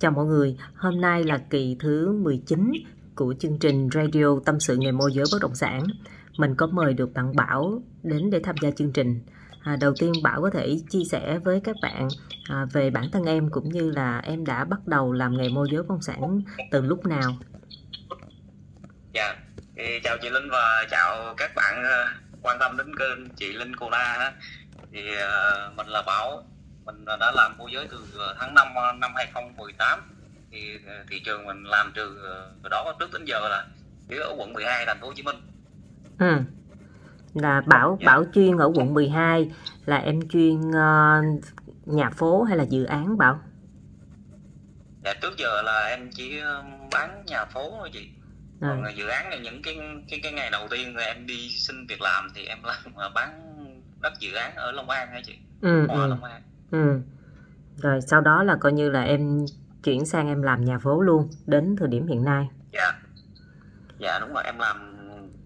Chào mọi người, hôm nay là kỳ thứ 19 của chương trình Radio Tâm sự nghề môi giới bất động sản. Mình có mời được bạn Bảo đến để tham gia chương trình. À, đầu tiên Bảo có thể chia sẻ với các bạn à, về bản thân em cũng như là em đã bắt đầu làm nghề môi giới bất động sản từ lúc nào. Dạ, thì chào chị Linh và chào các bạn ờ, quan tâm đến kênh chị Linh Cô Na. Thì uh, mình là Bảo, mình đã làm môi giới từ tháng 5 năm 2018 thì ờ, thị trường mình làm từ đó trước đến giờ là ở quận 12 thành phố Hồ Chí Minh. Ừ. Là Bảo Dạ. Bảo chuyên ở quận 12 là em chuyên ờ, nhà phố hay là dự án Bảo? Dạ trước giờ là em chỉ ờ, bán nhà phố thôi chị. À, Còn dự án này những cái cái cái ngày đầu tiên là em đi xin việc làm thì em làm ờ, bán đất dự án ở Long An hả chị? ừ, Hòa ừ, Long An. Ừ. Rồi sau đó là coi như là em chuyển sang em làm nhà phố luôn đến thời điểm hiện nay. dạ dạ đúng rồi em làm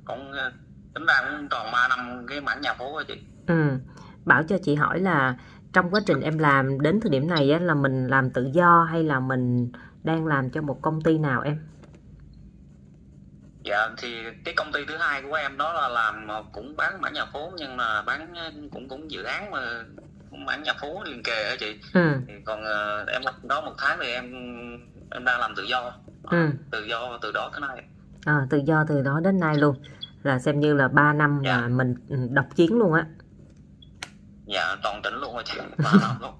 cũng ờ, tính ra cũng tròn 3 năm cái mảng nhà phố rồi chị Ừ. Bảo cho chị hỏi là trong quá trình em làm đến thời điểm này á, là mình làm tự do hay là mình đang làm cho một công ty nào em? dạ thì cái công ty thứ hai của em đó là làm ờ, cũng bán mảng nhà phố nhưng mà bán ờ, cũng cũng dự án mà cũng mảng nhà phố liền kề hả chị Ừ. thì còn ờ, em đó một tháng thì em em đang làm tự do Ừ. tự do từ đó tới nay À, tự do từ đó đến nay luôn là xem như là 3 năm Dạ. mà mình độc chiến luôn á. dạ toàn tỉnh luôn rồi chị ba năm luôn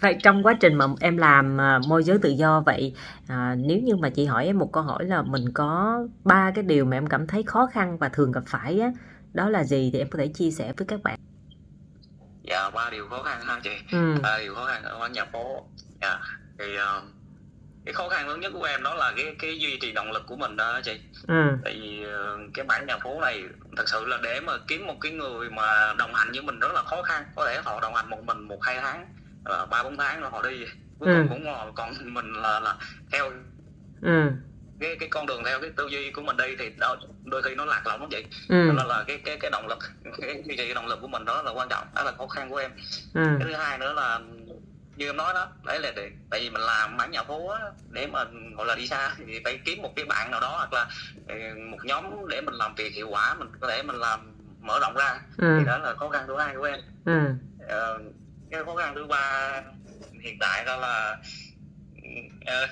Vậy trong quá trình mà em làm à, môi giới tự do vậy à, nếu như mà chị hỏi em một câu hỏi là mình có ba cái điều mà em cảm thấy khó khăn và thường gặp phải á đó là gì thì em có thể chia sẻ với các bạn. Dạ ba điều khó khăn ha chị Ừ. ba điều khó khăn ở quán nhà phố dạ thì ờ, cái khó khăn lớn nhất của em đó là cái cái duy trì động lực của mình đó chị Ừ. tại vì ờ, cái mảng nhà phố này thật sự là để mà kiếm một cái người mà đồng hành với mình rất là khó khăn có thể họ đồng hành một mình một hai tháng ờ, ba bốn tháng rồi họ đi cuối Ừ. cùng cũng còn mình là là theo Ừ. cái cái con đường theo cái tư duy của mình đi thì đôi, đôi khi nó lạc lõng lắm vậy Ừ. nên là cái cái cái động lực cái duy trì động lực của mình đó là quan trọng đó là khó khăn của em Ừ. cái thứ hai nữa là như em nói đó đấy là để, tại vì mình làm mảng nhà phố á, để mà gọi là đi xa thì phải kiếm một cái bạn nào đó hoặc là ừ, một nhóm để mình làm việc hiệu quả mình có thể mình làm mở rộng ra Ừ. thì đó là khó khăn thứ hai của em Ừ. Ờ, cái khó khăn thứ ba hiện tại đó là ờ,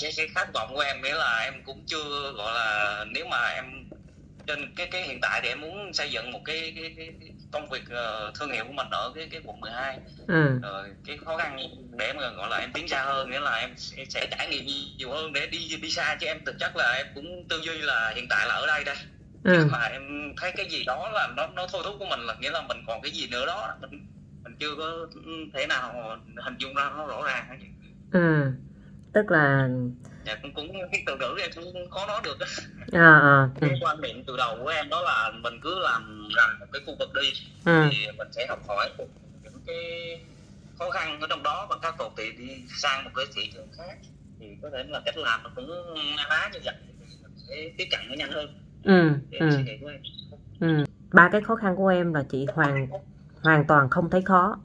cái cái khát vọng của em nghĩa là em cũng chưa gọi là nếu mà em trên cái cái hiện tại thì em muốn xây dựng một cái cái, cái, công việc ờ, thương hiệu của mình ở cái cái quận 12 Ừ. rồi cái khó khăn để mà gọi là em tiến xa hơn nghĩa là em sẽ, sẽ trải nghiệm nhiều hơn để đi đi xa chứ em thực chất là em cũng tư duy là hiện tại là ở đây đây Ừ. nhưng mà em thấy cái gì đó là nó nó thôi thúc của mình là nghĩa là mình còn cái gì nữa đó mình mình chưa có thể nào hình dung ra nó rõ ràng hết. Ừ. Tức là dạ, cũng cũng cái từ ngữ em cũng khó nói được á. à, à. Cái quan niệm từ đầu của em đó là mình cứ làm rành một cái khu vực đi Ừ. thì mình sẽ học hỏi những cái khó khăn ở trong đó và khắc phục thì đi sang một cái thị trường khác thì có thể là cách làm nó cũng na ná như vậy thì mình sẽ tiếp cận nó nhanh hơn Ừ. Ừ. suy nghĩ của em Ừ. Ba cái khó khăn của em là chị hoàn hoàn toàn không thấy khó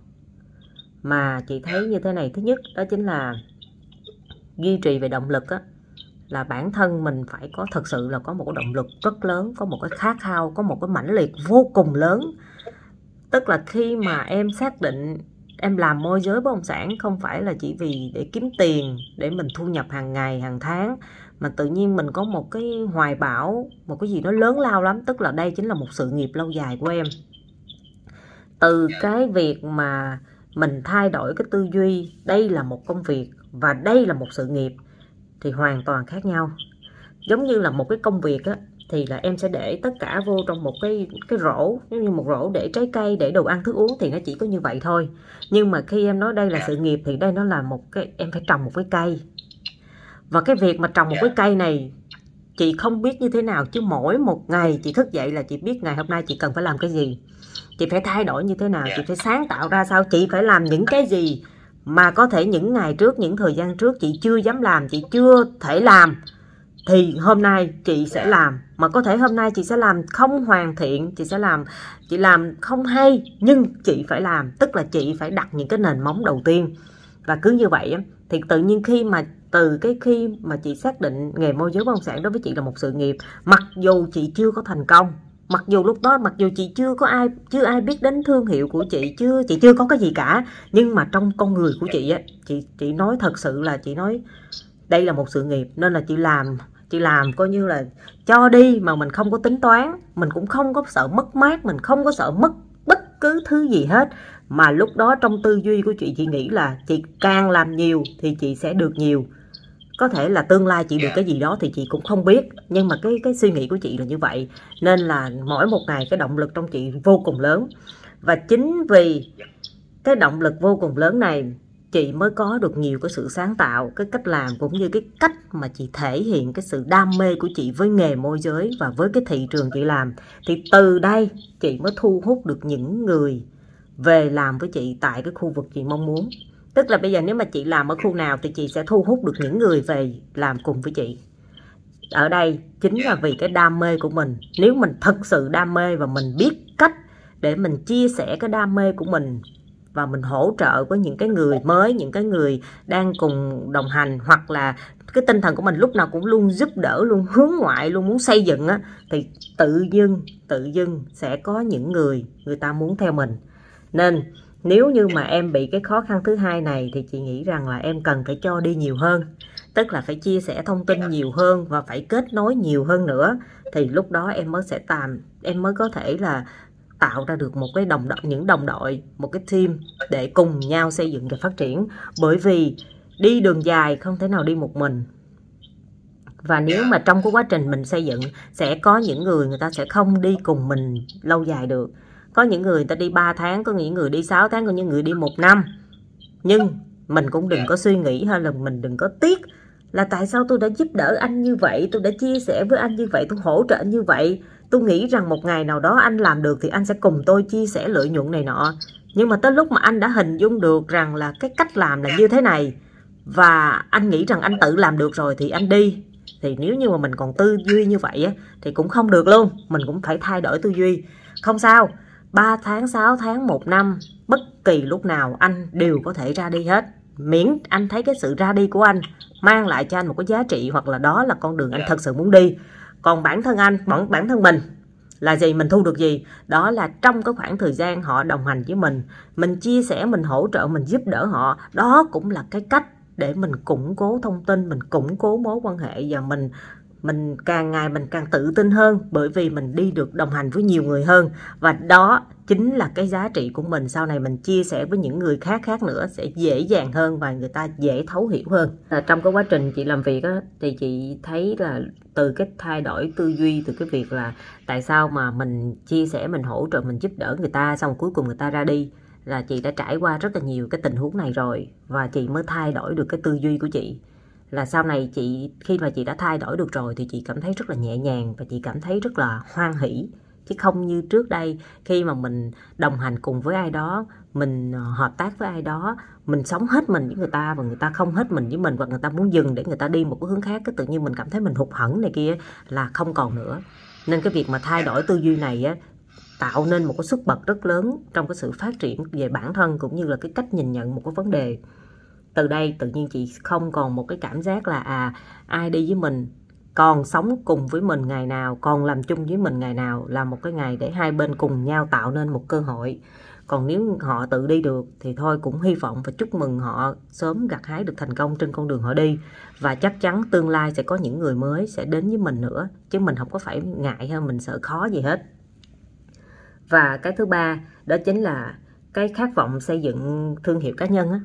mà chị thấy như thế này thứ nhất đó chính là duy trì về động lực á là bản thân mình phải có thật sự là có một cái động lực rất lớn có một cái khát khao có một cái mãnh liệt vô cùng lớn. Tức là khi mà em xác định em làm môi giới bất động sản không phải là chỉ vì để kiếm tiền để mình thu nhập hàng ngày hàng tháng mà tự nhiên mình có một cái hoài bão một cái gì đó lớn lao lắm. Tức là đây chính là một sự nghiệp lâu dài của em. Từ cái việc mà mình thay đổi cái tư duy, đây là một công việc và đây là một sự nghiệp, thì hoàn toàn khác nhau. Giống như là một cái công việc á, thì là em sẽ để tất cả vô trong một cái cái rổ, giống như một rổ để trái cây, để đồ ăn, thức uống, thì nó chỉ có như vậy thôi. Nhưng mà khi em nói đây là sự nghiệp, thì đây nó là một cái, em phải trồng một cái cây. Và cái việc mà trồng một cái cây này, chị không biết như thế nào, chứ mỗi một ngày chị thức dậy là chị biết ngày hôm nay chị cần phải làm cái gì chị phải thay đổi như thế nào? Chị phải sáng tạo ra sao? Chị phải làm những cái gì mà có thể những ngày trước những thời gian trước chị chưa dám làm chị chưa thể làm thì hôm nay chị sẽ làm. Mà có thể hôm nay chị sẽ làm không hoàn thiện chị sẽ làm chị làm không hay nhưng chị phải làm. Tức là chị phải đặt những cái nền móng đầu tiên. Và cứ như vậy thì tự nhiên khi mà từ cái khi mà chị xác định nghề môi giới bất động sản đối với chị là một sự nghiệp mặc dù chị chưa có thành công mặc dù lúc đó, mặc dù chị chưa có ai, chưa ai biết đến thương hiệu của chị, chưa chị chưa có cái gì cả, nhưng mà trong con người của chị á, chị chị nói thật sự là chị nói, đây là một sự nghiệp, nên là chị làm chị làm coi như là cho đi mà mình không có tính toán, mình cũng không có sợ mất mát, mình không có sợ mất bất cứ thứ gì hết. Mà lúc đó trong tư duy của chị chị nghĩ là chị càng làm nhiều thì chị sẽ được nhiều có thể là tương lai chị được cái gì đó thì chị cũng không biết nhưng mà cái cái suy nghĩ của chị là như vậy. Nên là mỗi một ngày cái động lực trong chị vô cùng lớn. Và chính vì cái động lực vô cùng lớn này chị mới có được nhiều cái sự sáng tạo cái cách làm cũng như cái cách mà chị thể hiện cái sự đam mê của chị với nghề môi giới và với cái thị trường chị làm. Thì từ đây chị mới thu hút được những người về làm với chị tại cái khu vực chị mong muốn tức là bây giờ nếu mà chị làm ở khu nào thì chị sẽ thu hút được những người về làm cùng với chị. Ở đây chính là vì cái đam mê của mình. Nếu mình thật sự đam mê và mình biết cách để mình chia sẻ cái đam mê của mình và mình hỗ trợ với những cái người mới, những cái người đang cùng đồng hành hoặc là cái tinh thần của mình lúc nào cũng luôn giúp đỡ, luôn hướng ngoại, luôn muốn xây dựng á, thì tự dưng tự dưng sẽ có những người người ta muốn theo mình. Nên nếu như mà em bị cái khó khăn thứ hai này thì chị nghĩ rằng là em cần phải cho đi nhiều hơn. Tức là phải chia sẻ thông tin nhiều hơn và phải kết nối nhiều hơn nữa. Thì lúc đó em mới sẽ tạm, em mới có thể là tạo ra được một cái đồng đội, những đồng đội, một cái team để cùng nhau xây dựng và phát triển. Bởi vì đi đường dài không thể nào đi một mình. Và nếu mà trong cái quá trình mình xây dựng sẽ có những người người ta sẽ không đi cùng mình lâu dài được có những người ta đi 3 tháng có những người đi 6 tháng có những người đi một năm. Nhưng mình cũng đừng có suy nghĩ hay là mình đừng có tiếc là tại sao tôi đã giúp đỡ anh như vậy tôi đã chia sẻ với anh như vậy tôi hỗ trợ anh như vậy. Tôi nghĩ rằng một ngày nào đó anh làm được thì anh sẽ cùng tôi chia sẻ lợi nhuận này nọ. Nhưng mà tới lúc mà anh đã hình dung được rằng là cái cách làm là như thế này và anh nghĩ rằng anh tự làm được rồi thì anh đi. Thì nếu như mà mình còn tư duy như vậy á, thì cũng không được luôn. Mình cũng phải thay đổi tư duy. Không sao. 3 tháng 6 tháng 1 năm bất kỳ lúc nào anh đều có thể ra đi hết. Miễn anh thấy cái sự ra đi của anh mang lại cho anh một cái giá trị hoặc là đó là con đường anh thật sự muốn đi. Còn bản thân anh bản bản thân mình là gì mình thu được gì? Đó là trong cái khoảng thời gian họ đồng hành với mình mình chia sẻ mình hỗ trợ mình giúp đỡ họ. Đó cũng là cái cách để mình củng cố thông tin mình củng cố mối quan hệ và mình mình càng ngày mình càng tự tin hơn bởi vì mình đi được đồng hành với nhiều người hơn. Và đó chính là cái giá trị của mình. Sau này mình chia sẻ với những người khác khác nữa sẽ dễ dàng hơn và người ta dễ thấu hiểu hơn. Là trong cái quá trình chị làm việc á, thì chị thấy là từ cái thay đổi tư duy từ cái việc là tại sao mà mình chia sẻ mình hỗ trợ mình giúp đỡ người ta xong cuối cùng người ta ra đi là chị đã trải qua rất là nhiều cái tình huống này rồi và chị mới thay đổi được cái tư duy của chị là sau này chị, khi mà chị đã thay đổi được rồi thì chị cảm thấy rất là nhẹ nhàng và chị cảm thấy rất là hoan hỷ. Chứ không như trước đây, khi mà mình đồng hành cùng với ai đó, mình ờ, hợp tác với ai đó, mình sống hết mình với người ta và người ta không hết mình với mình và người ta muốn dừng để người ta đi một cái hướng khác, cái tự nhiên mình cảm thấy mình hụt hẫng này kia là không còn nữa. Nên cái việc mà thay đổi tư duy này á, tạo nên một cái sức bật rất lớn trong cái sự phát triển về bản thân cũng như là cái cách nhìn nhận một cái vấn đề từ đây tự nhiên chị không còn một cái cảm giác là à ai đi với mình còn sống cùng với mình ngày nào còn làm chung với mình ngày nào là một cái ngày để hai bên cùng nhau tạo nên một cơ hội. Còn nếu họ tự đi được thì thôi cũng hy vọng và chúc mừng họ sớm gặt hái được thành công trên con đường họ đi. Và chắc chắn tương lai sẽ có những người mới sẽ đến với mình nữa chứ mình không có phải ngại hay mình sợ khó gì hết. Và cái thứ ba đó chính là cái khát vọng xây dựng thương hiệu cá nhân á,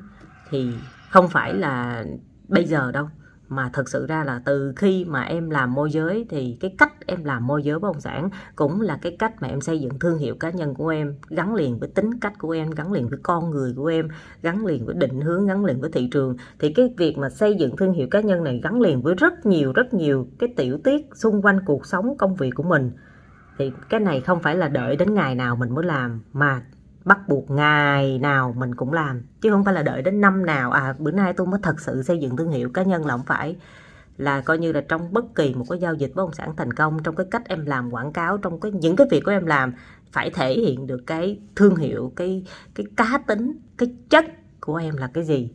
thì không phải là bây giờ đâu, mà thực sự ra là từ khi mà em làm môi giới thì cái cách em làm môi giới bất động sản cũng là cái cách mà em xây dựng thương hiệu cá nhân của em, gắn liền với tính cách của em, gắn liền với con người của em, gắn liền với định hướng, gắn liền với thị trường. Thì cái việc mà xây dựng thương hiệu cá nhân này gắn liền với rất nhiều rất nhiều cái tiểu tiết xung quanh cuộc sống, công việc của mình. Thì cái này không phải là đợi đến ngày nào mình mới làm, mà bắt buộc ngày nào mình cũng làm, chứ không phải là đợi đến năm nào. À bữa nay tôi mới thật sự xây dựng thương hiệu cá nhân là không phải là coi như là trong bất kỳ một cái giao dịch bất động sản thành công, trong cái cách em làm quảng cáo, trong cái, những cái việc của em làm phải thể hiện được cái thương hiệu, cái cái cá tính, cái chất của em là cái gì.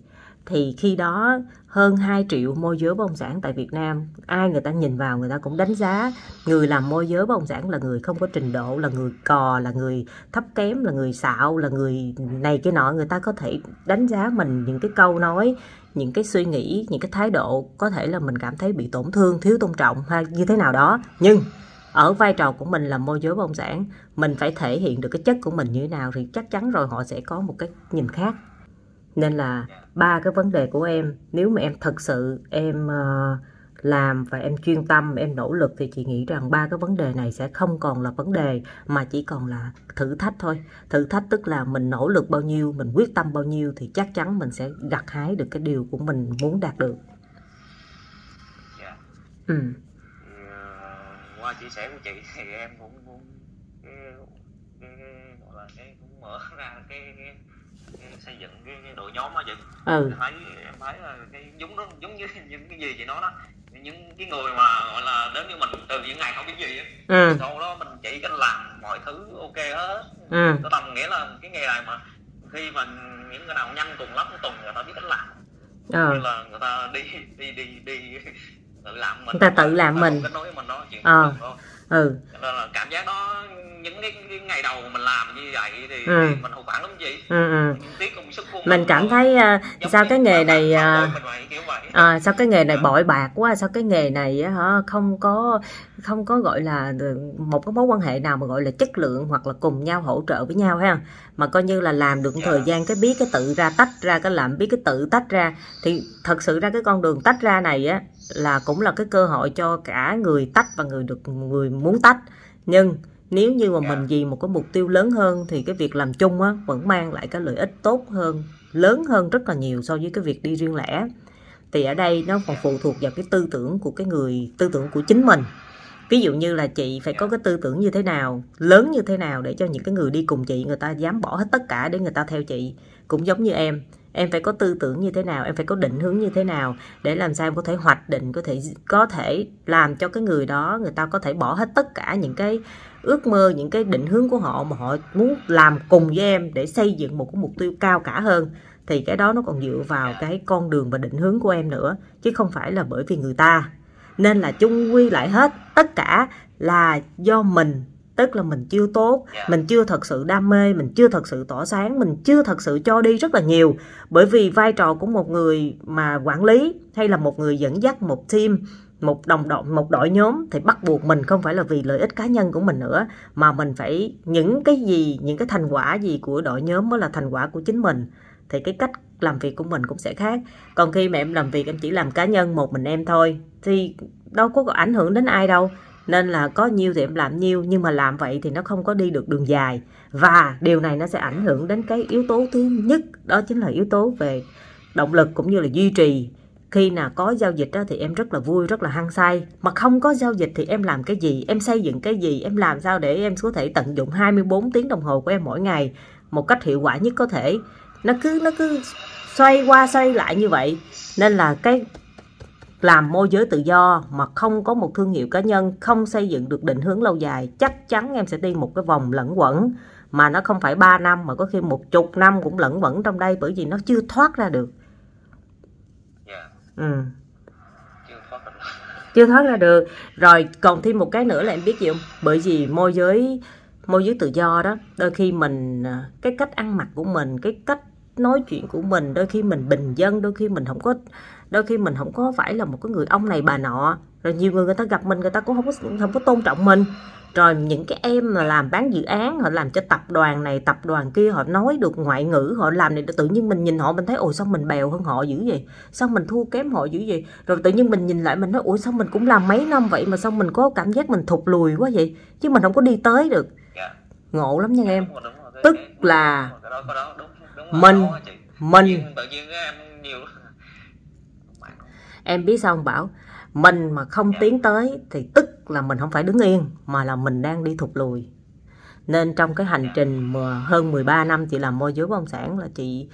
Thì khi đó hơn 2 triệu môi giới bất động sản tại Việt Nam. Ai người ta nhìn vào người ta cũng đánh giá. Người làm môi giới bất động sản là người không có trình độ, là người cò, là người thấp kém, là người xạo, là người này cái nọ. Người ta có thể đánh giá mình những cái câu nói, những cái suy nghĩ, những cái thái độ có thể là mình cảm thấy bị tổn thương, thiếu tôn trọng hay như thế nào đó. Nhưng ở vai trò của mình là môi giới bất động sản, mình phải thể hiện được cái chất của mình như thế nào thì chắc chắn rồi họ sẽ có một cái nhìn khác nên là ba cái vấn đề của em nếu mà em thật sự em uh, làm và em chuyên tâm em nỗ lực thì chị nghĩ rằng ba cái vấn đề này sẽ không còn là vấn đề mà chỉ còn là thử thách thôi. Thử thách tức là mình nỗ lực bao nhiêu mình quyết tâm bao nhiêu thì chắc chắn mình sẽ gặt hái được cái điều của mình muốn đạt được. Dạ. Ừ. Thì, uh, qua chia sẻ của chị thì em cũng cũng cái, cái, cái, gọi là cái cũng mở ra cái, cái xây dựng cái, cái đội nhóm á chị ừ. Thấy em thấy là cái giống nó giống như những cái gì chị nói đó những cái người mà gọi là đến với mình từ những ngày không biết gì á. Ừ. Sau đó mình chỉ cách làm mọi thứ ok hết. Ừ. Có tầm nghĩa là cái nghề này mà khi mà những cái nào nhanh tuần lắm tuần người ta biết cách làm. Ờ. Như là người ta đi đi đi đi tự làm mình. Người ta tự làm mình. kết nối với mình đó chuyện Ờ. thôi. Ừ. Là cảm giác đó những cái, cái ngày đầu mình làm như vậy thì, Ừ. thì mình hụt hẳn lắm chị. Ừ ừ. Mình cảm thấy Giống sao cái nghề này phản à, sao cái nghề này bội bạc quá sao cái nghề này á hả không có không có gọi là một cái mối quan hệ nào mà gọi là chất lượng hoặc là cùng nhau hỗ trợ với nhau ha. Mà coi như là làm được một thời gian cái biết cái tự ra tách ra cái làm biết cái tự tách ra. Thì thật sự ra cái con đường tách ra này á là cũng là cái cơ hội cho cả người tách và người được người muốn tách. Nhưng nếu như mà mình vì một cái mục tiêu lớn hơn thì cái việc làm chung á vẫn mang lại cái lợi ích tốt hơn lớn hơn rất là nhiều so với cái việc đi riêng lẻ. Thì ở đây nó còn phụ thuộc vào cái tư tưởng của cái người tư tưởng của chính mình. Ví dụ như là chị phải có cái tư tưởng như thế nào lớn như thế nào để cho những cái người đi cùng chị người ta dám bỏ hết tất cả để người ta theo chị. Cũng giống như em em phải có tư tưởng như thế nào, em phải có định hướng như thế nào để làm sao em có thể hoạch định, có thể có thể làm cho cái người đó, người ta có thể bỏ hết tất cả những cái ước mơ, những cái định hướng của họ mà họ muốn làm cùng với em để xây dựng một cái mục tiêu cao cả hơn. Thì cái đó nó còn dựa vào cái con đường và định hướng của em nữa, chứ không phải là bởi vì người ta. Nên là chung quy lại hết, tất cả là do mình tức là mình chưa tốt mình chưa thật sự đam mê mình chưa thật sự tỏa sáng mình chưa thật sự cho đi rất là nhiều. Bởi vì vai trò của một người mà quản lý hay là một người dẫn dắt một team một đồng đội một đội nhóm thì bắt buộc mình không phải là vì lợi ích cá nhân của mình nữa mà mình phải những cái gì những cái thành quả gì của đội nhóm mới là thành quả của chính mình thì cái cách làm việc của mình cũng sẽ khác. Còn khi mà em làm việc em chỉ làm cá nhân một mình em thôi thì đâu có ảnh hưởng đến ai đâu nên là có nhiêu thì em làm nhiêu nhưng mà làm vậy thì nó không có đi được đường dài. Và điều này nó sẽ ảnh hưởng đến cái yếu tố thứ nhất, đó chính là yếu tố về động lực cũng như là duy trì. Khi nào có giao dịch đó thì em rất là vui, rất là hăng say. Mà không có giao dịch thì em làm cái gì? Em xây dựng cái gì? Em làm sao để em có thể tận dụng 24 tiếng đồng hồ của em mỗi ngày một cách hiệu quả nhất có thể? Nó cứ nó cứ xoay qua xoay lại như vậy. Nên là cái làm môi giới tự do mà không có một thương hiệu cá nhân không xây dựng được định hướng lâu dài chắc chắn em sẽ đi một cái vòng lẫn quẩn. Mà nó không phải 3 năm mà có khi một chục năm cũng lẫn quẩn trong đây bởi vì nó chưa thoát ra được. Dạ. Ừ. chưa thoát được. Chưa thoát ra được. Rồi còn thêm một cái nữa là em biết gì không? Bởi vì môi giới môi giới tự do đó đôi khi mình à, cái cách ăn mặc của mình cái cách nói chuyện của mình đôi khi mình bình dân đôi khi mình không có đôi khi mình không có phải là một cái người ông này bà nọ. Rồi nhiều người người ta gặp mình người ta cũng không có không có tôn trọng mình. Rồi những cái em mà làm bán dự án họ làm cho tập đoàn này tập đoàn kia họ nói được ngoại ngữ họ làm này tự nhiên mình nhìn họ mình thấy ồ sao mình bèo hơn họ dữ vậy? Sao mình thua kém họ dữ vậy? Rồi tự nhiên mình nhìn lại mình nói ủa sao mình cũng làm mấy năm vậy mà sao mình có cảm giác mình thụt lùi quá vậy? Chứ mình không có đi tới được. Dạ. Ngộ lắm nha em. Tức là mình- mình Nhưng tự nhiên cái em biết sao không bảo? Mình mà không tiến tới thì tức là mình không phải đứng yên mà là mình đang đi thụt lùi. Nên trong cái hành trình mà hơn 13 năm chị làm môi giới bất động sản là chị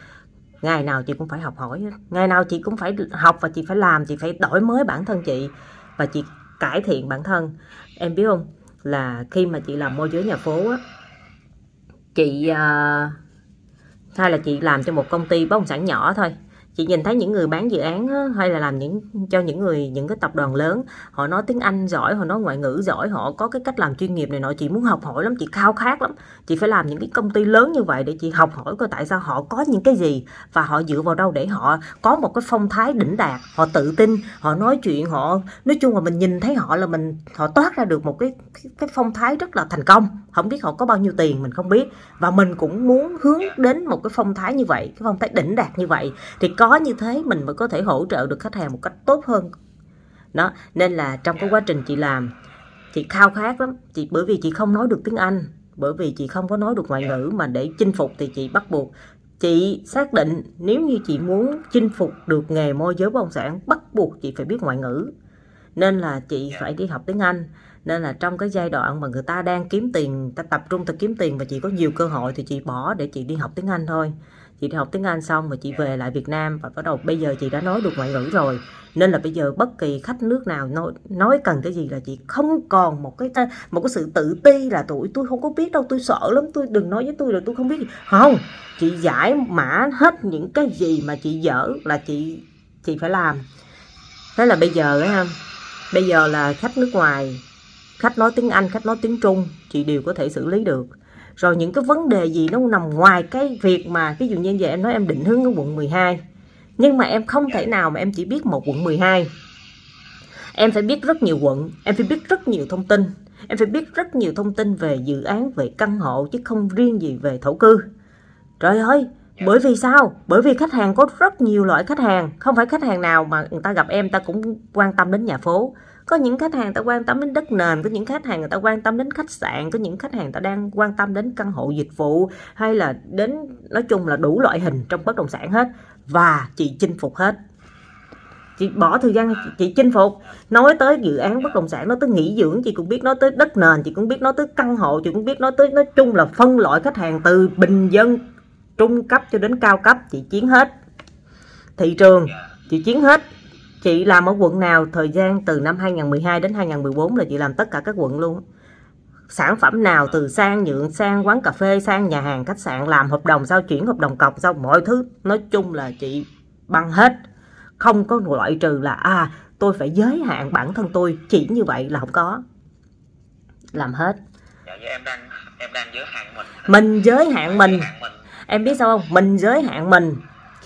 ngày nào chị cũng phải học hỏi ngày nào chị cũng phải học và chị phải làm chị phải đổi mới bản thân chị và chị cải thiện bản thân. Em biết không? Là khi mà chị làm môi giới nhà phố á chị à, hay là chị làm cho một công ty bất động sản nhỏ thôi chị nhìn thấy những người bán dự án á, hay là làm những cho những người những cái tập đoàn lớn họ nói tiếng Anh giỏi họ nói ngoại ngữ giỏi họ có cái cách làm chuyên nghiệp này nọ chị muốn học hỏi lắm chị khao khát lắm. Chị phải làm những cái công ty lớn như vậy để chị học hỏi coi tại sao họ có những cái gì và họ dựa vào đâu để họ có một cái phong thái đỉnh đạt họ tự tin họ nói chuyện họ nói chung là mình nhìn thấy họ là mình họ toát ra được một cái cái, phong thái rất là thành công. Không biết họ có bao nhiêu tiền mình không biết. Và mình cũng muốn hướng đến một cái phong thái như vậy cái phong thái đỉnh đạt như vậy. Thì có như thế mình mới có thể hỗ trợ được khách hàng một cách tốt hơn. Đó nên là trong cái quá trình chị làm chị khao khát lắm. Chị bởi vì chị không nói được tiếng Anh bởi vì chị không có nói được ngoại ngữ mà để chinh phục thì chị bắt buộc chị xác định nếu như chị muốn chinh phục được nghề môi giới bất động sản bắt buộc chị phải biết ngoại ngữ. Nên là chị phải đi học tiếng Anh. Nên là trong cái giai đoạn mà người ta đang kiếm tiền ta tập trung ta kiếm tiền và chị có nhiều cơ hội thì chị bỏ để chị đi học tiếng Anh thôi chị đi học tiếng Anh xong mà chị về lại Việt Nam và bắt đầu bây giờ chị đã nói được ngoại ngữ rồi. Nên là bây giờ bất kỳ khách nước nào nói nói cần cái gì là chị không còn một cái một cái sự tự ti là tuổi tôi không có biết đâu, tôi sợ lắm, tôi đừng nói với tôi là tôi không biết không, chị giải mã hết những cái gì mà chị dở là chị chị phải làm. Thế là bây giờ á, bây giờ là khách nước ngoài, khách nói tiếng Anh, khách nói tiếng Trung, chị đều có thể xử lý được rồi những cái vấn đề gì nó nằm ngoài cái việc mà, ví dụ như vậy em nói em định hướng ở quận 12 nhưng mà em không thể nào mà em chỉ biết một quận 12 em phải biết rất nhiều quận, em phải biết rất nhiều thông tin. Em phải biết rất nhiều thông tin về dự án, về căn hộ, chứ không riêng gì về thổ cư. Trời ơi, bởi vì sao? Bởi vì khách hàng có rất nhiều loại khách hàng. Không phải khách hàng nào mà người ta gặp em ta cũng quan tâm đến nhà phố có những khách hàng ta quan tâm đến đất nền, có những khách hàng người ta quan tâm đến khách sạn, có những khách hàng ta đang quan tâm đến căn hộ dịch vụ hay là đến, nói chung là đủ loại hình trong bất động sản hết. Và chị chinh phục hết. Chị bỏ thời gian, chị chinh phục. Nói tới dự án bất động sản, nói tới nghỉ dưỡng, chị cũng biết nói tới đất nền, chị cũng biết nói tới căn hộ, chị cũng biết nói tới, nói chung là phân loại khách hàng từ bình dân, trung cấp cho đến cao cấp, chị chiến hết. Thị trường, chị chiến hết. Chị làm ở quận nào thời gian từ năm 2012 đến 2014 là chị làm tất cả các quận luôn. Sản phẩm nào từ sang nhượng, sang quán cà phê, sang nhà hàng, khách sạn làm hợp đồng sao chuyển hợp đồng cọc sao mọi thứ nói chung là chị băng hết. Không có loại trừ là à tôi phải giới hạn bản thân tôi chỉ như vậy là không có. Làm hết. Dạ, em đang em đang giới hạn mình. Mình giới hạn mình. Em biết sao không? Mình giới hạn mình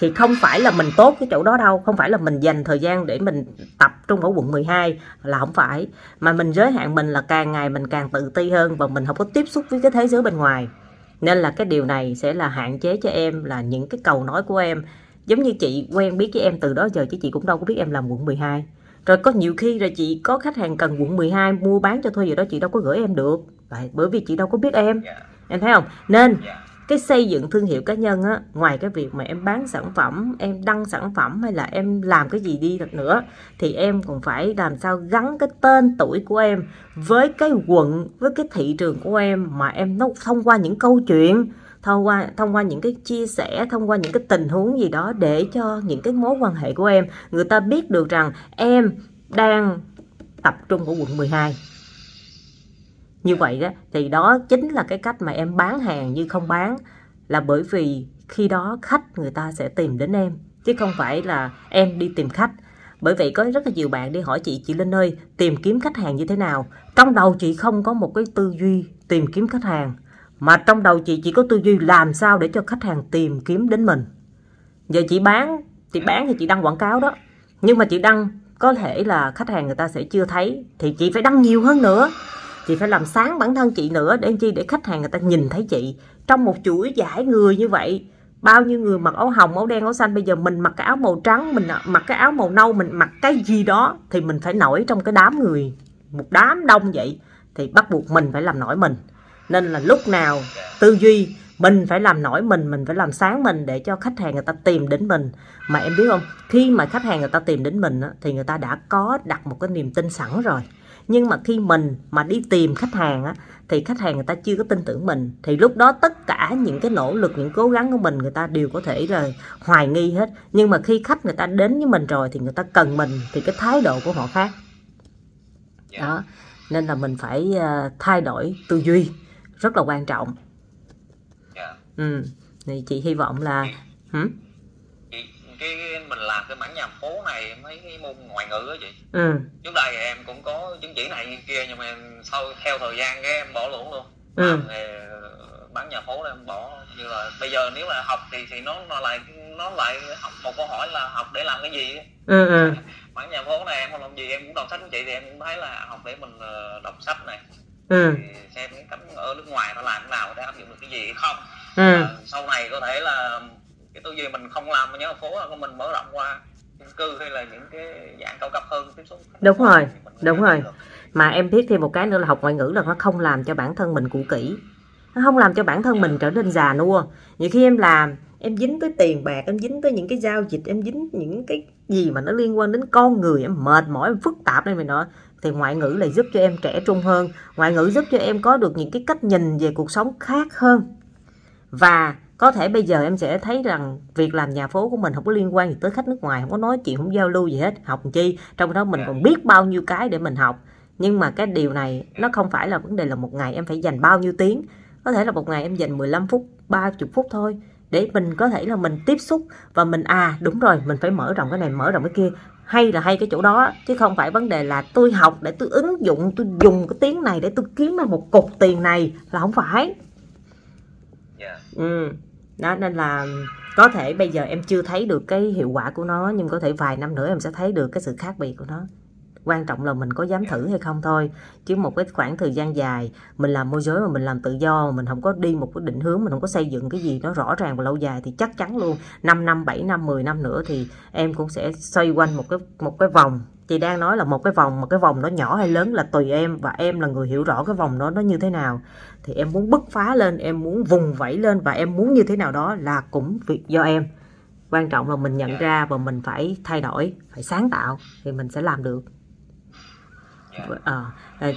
thì không phải là mình tốt cái chỗ đó đâu không phải là mình dành thời gian để mình tập trung ở quận 12 là không phải. Mà mình giới hạn mình là càng ngày mình càng tự ti hơn và mình không có tiếp xúc với cái thế giới bên ngoài. Nên là cái điều này sẽ là hạn chế cho em là những cái cầu nói của em. Giống như chị quen biết với em từ đó giờ chứ chị cũng đâu có biết em làm quận 12 rồi có nhiều khi rồi chị có khách hàng cần quận 12 mua bán cho thuê gì đó chị đâu có gửi em được. Vậy, bởi vì chị đâu có biết em. Dạ. em thấy không? Nên dạ cái xây dựng thương hiệu cá nhân á, ngoài cái việc mà em bán sản phẩm, em đăng sản phẩm hay là em làm cái gì đi được nữa, thì em còn phải làm sao gắn cái tên tuổi của em với cái quận, với cái thị trường của em mà em nó thông qua những câu chuyện, thông qua thông qua những cái chia sẻ, thông qua những cái tình huống gì đó để cho những cái mối quan hệ của em, người ta biết được rằng em đang tập trung ở quận 12 như vậy đó, thì đó chính là cái cách mà em bán hàng như không bán, là bởi vì khi đó khách người ta sẽ tìm đến em, chứ không phải là em đi tìm khách. Bởi vậy có rất là nhiều bạn đi hỏi chị chị Linh ơi, tìm kiếm khách hàng như thế nào? Trong đầu chị không có một cái tư duy tìm kiếm khách hàng, mà trong đầu chị chỉ có tư duy làm sao để cho khách hàng tìm kiếm đến mình. Giờ chị bán chị bán thì chị đăng quảng cáo đó, nhưng mà chị đăng có thể là khách hàng người ta sẽ chưa thấy, thì chị phải đăng nhiều hơn nữa chị phải làm sáng bản thân chị nữa để chi để khách hàng người ta nhìn thấy chị. Trong một chuỗi giải người như vậy, bao nhiêu người mặc áo hồng, áo đen, áo xanh, bây giờ mình mặc cái áo màu trắng, mình mặc cái áo màu nâu, mình mặc cái gì đó thì mình phải nổi trong cái đám người. Một đám đông vậy thì bắt buộc mình phải làm nổi mình. Nên là lúc nào tư duy, mình phải làm nổi mình mình phải làm sáng mình để cho khách hàng người ta tìm đến mình. Mà em biết không, khi mà khách hàng người ta tìm đến mình thì người ta đã có đặt một cái niềm tin sẵn rồi nhưng mà khi mình mà đi tìm khách hàng á thì khách hàng người ta chưa có tin tưởng mình thì lúc đó tất cả những cái nỗ lực những cố gắng của mình người ta đều có thể là hoài nghi hết nhưng mà khi khách người ta đến với mình rồi thì người ta cần mình thì cái thái độ của họ khác dạ. đó nên là mình phải ờ, thay đổi tư duy rất là quan trọng dạ. ừ thì chị hy vọng là hử? Cái mình làm cái mảng nhà phố này mấy cái môn ngoại ngữ á chị. Ừ. Trước đây em cũng có chứng chỉ này kia nhưng mà sau theo thời gian cái em bỏ luôn luôn. Ừ. Bán nhà phố là em bỏ. Như là bây giờ nếu là học thì thì nó nó lại nó lại học một câu hỏi là học để làm cái gì ừ ừ. Bán nhà phố này em không làm gì em cũng đọc sách của chị thì em cũng thấy là học để mình ờ, đọc sách này. Ừ. Thì xem cái cách ở nước ngoài nó làm thế nào để áp dụng được cái gì hay không. Ừ. Và sau này có thể là cái tư duy mình không làm ở nhà phố là mình mở rộng qua chung cư hay là những cái dạng cao cấp hơn tiếp xúc. Đúng rồi, đúng rồi. được. mà em biết thêm một cái nữa là học ngoại ngữ là nó không làm cho bản thân mình cũ kỹ. Nó không làm cho bản thân mình trở nên già nua. Nhiều khi em làm em dính tới tiền bạc em dính tới những cái giao dịch em dính những cái gì mà nó liên quan đến con người em mệt mỏi em phức tạp này mình nọ thì ngoại ngữ lại giúp cho em trẻ trung hơn. Ngoại ngữ giúp cho em có được những cái cách nhìn về cuộc sống khác hơn. Và có thể bây giờ em sẽ thấy rằng việc làm nhà phố của mình không có liên quan gì tới khách nước ngoài không có nói chuyện không giao lưu gì hết. Học chi trong đó mình còn biết bao nhiêu cái để mình học. Nhưng mà cái điều này nó không phải là vấn đề là một ngày em phải dành bao nhiêu tiếng. Có thể là một ngày em dành 15 phút 30 phút thôi để mình có thể là mình tiếp xúc và mình à đúng rồi mình phải mở rộng cái này mở rộng cái kia. Hay là hay cái chỗ đó chứ không phải vấn đề là tôi học để tôi ứng dụng tôi dùng cái tiếng này để tôi kiếm ra một cục tiền này là không phải. Dạ. ừ đó, nên là có thể bây giờ em chưa thấy được cái hiệu quả của nó, nhưng có thể vài năm nữa em sẽ thấy được cái sự khác biệt của nó quan trọng là mình có dám thử hay không thôi. Chứ một cái khoảng thời gian dài mình làm môi giới mà mình làm tự do mà mình không có đi một cái định hướng mình không có xây dựng cái gì nó rõ ràng và lâu dài thì chắc chắn luôn. 5 năm 7 năm 10 năm nữa thì em cũng sẽ xoay quanh một cái một cái vòng. Chị đang nói là một cái vòng mà cái vòng nó nhỏ hay lớn là tùy em và em là người hiểu rõ cái vòng đó nó như thế nào. Thì em muốn bứt phá lên em muốn vùng vẫy lên và em muốn như thế nào đó là cũng việc do em. Quan trọng là mình nhận ra và mình phải thay đổi phải sáng tạo thì mình sẽ làm được. Dạ. À,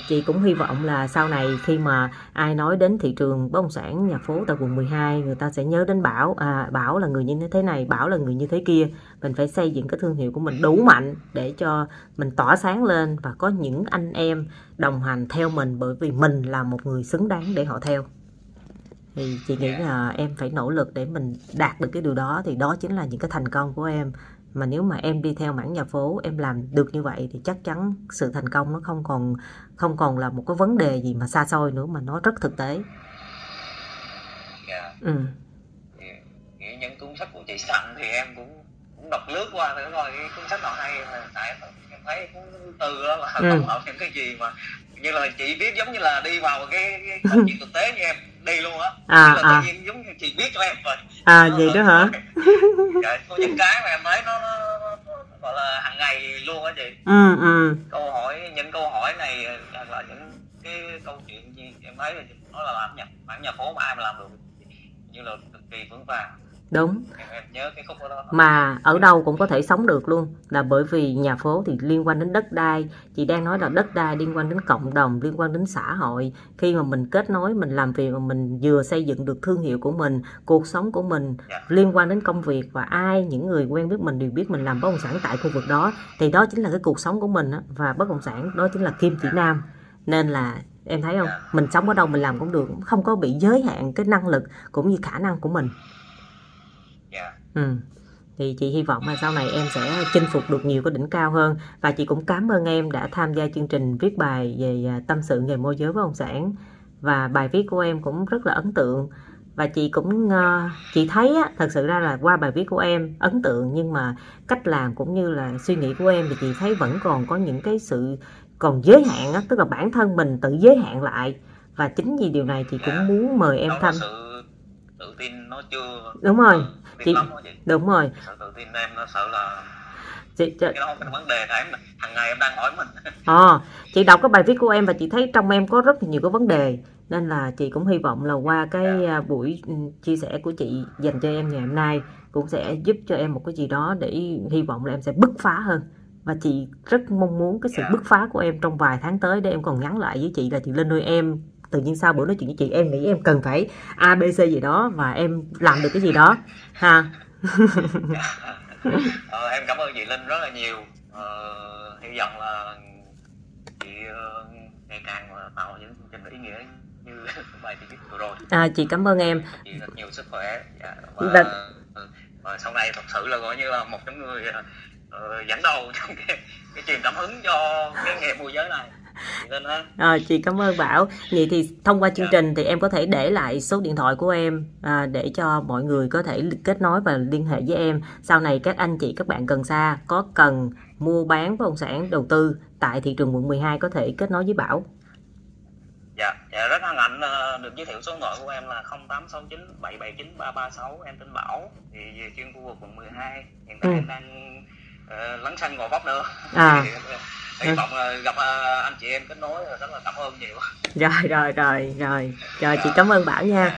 chị cũng hy vọng là sau này khi mà ai nói đến thị trường bất động sản nhà phố tại quận 12 người ta sẽ nhớ đến Bảo à, Bảo là người như thế này Bảo là người như thế kia. Mình phải xây dựng cái thương hiệu của mình đủ mạnh để cho mình tỏa sáng lên và có những anh em đồng hành theo mình bởi vì mình là một người xứng đáng để họ theo. Thì chị nghĩ là em phải nỗ lực để mình đạt được cái điều đó thì đó chính là những cái thành công của em mà nếu mà em đi theo mảng nhà phố em làm được như vậy thì chắc chắn sự thành công nó không còn không còn là một cái vấn đề gì mà xa xôi nữa mà nó rất thực tế Dạ. ừ thì, những cuốn sách của chị sẵn thì em cũng cũng đọc lướt qua thử coi cuốn sách nào hay mà tại em thấy thứ tư đó là Ừ. tổng hợp những cái gì mà như là chị biết giống như là đi vào cái, cái chuyện thực tế như em đi luôn á. À, là à. tự nhiên giống như chị biết cho em rồi. À vậy đó hả? Dạ, có những cái mà em thấy nó, nó, nó, nó gọi là hàng ngày luôn á chị. Ừ ừ. Câu hỏi những câu hỏi này là những cái câu chuyện gì em thấy là nó là làm nhà bản nhà phố mà ai mà làm được. Như là cực kỳ vững vàng đúng. Mà ở đâu cũng có thể sống được luôn. Là bởi vì nhà phố thì liên quan đến đất đai. Chị đang nói là đất đai liên quan đến cộng đồng liên quan đến xã hội. Khi mà mình kết nối mình làm việc mà mình vừa xây dựng được thương hiệu của mình cuộc sống của mình Dạ. liên quan đến công việc và ai những người quen biết mình đều biết mình làm bất động sản tại khu vực đó thì đó chính là cái cuộc sống của mình và bất động sản đó chính là kim chỉ nam. Nên là em thấy không? Dạ. mình sống ở đâu mình làm cũng được không có bị giới hạn cái năng lực cũng như khả năng của mình. dạ Ừ. Thì chị hy vọng là sau này em sẽ chinh phục được nhiều cái đỉnh cao hơn. Và chị cũng cảm ơn em đã tham gia chương trình viết bài về à, tâm sự nghề môi giới bất động sản. Và bài viết của em cũng rất là ấn tượng. Và chị cũng ờ, chị thấy á, thật sự ra là qua bài viết của em ấn tượng nhưng mà cách làm cũng như là suy nghĩ của em thì chị thấy vẫn còn có những cái sự còn giới hạn á, tức là bản thân mình tự giới hạn lại. Và chính vì điều này chị cũng muốn mời em tham sự tự tin nó chưa đúng rồi. chị- lắm chị. đúng rồi. Sự tự tin em nó sợ là chị, chị, cái đó là vấn đề là em hàng ngày em đang hỏi mình. Ờ, chị đọc cái bài viết của em và chị thấy trong em có rất là nhiều cái vấn đề nên là chị cũng hy vọng là qua cái à, buổi ừ, chia sẻ của chị dành cho em ngày hôm nay cũng sẽ giúp cho em một cái gì đó để hy vọng là em sẽ bứt phá hơn. Và chị rất mong muốn cái sự Dạ. bứt phá của em trong vài tháng tới để em còn nhắn lại với chị là chị lên nuôi em tự nhiên sau bữa nói chuyện với chị em nghĩ em cần phải a b c gì đó và em làm được cái gì đó ha. Ờ, em cảm ơn chị Linh rất là nhiều. Ờ, hy vọng là chị ờ, ngày càng tạo những chương trình ý nghĩa như bài chị vừa rồi. À, chị cảm ơn em. Chị thật nhiều sức khỏe. Dạ, Vâng. và và sau này thật sự là coi như là một trong người ờ, dẫn đầu trong cái, cái truyền cảm hứng cho cái nghề môi giới này Ờ, chị cảm ơn Bảo. Vậy thì thông qua chương Dạ. trình thì em có thể để lại số điện thoại của em à, để cho mọi người có thể kết nối và liên hệ với em. Sau này các anh chị các bạn gần xa có cần mua bán bất động sản đầu tư tại thị trường quận 12 có thể kết nối với Bảo. dạ, dạ rất hân hạnh ờ, được giới thiệu số điện thoại của em là 0869 779 336 em tên Bảo thì về chuyên khu vực quận 12 hiện tại Ừ. em đang ờ, lấn sân ngồi vóc nữa À. Thì, hy vọng là gặp ờ, anh chị em kết nối ờ, rất là cảm ơn nhiều Rồi rồi rồi rồi. Rồi chị cảm ơn Bảo nha.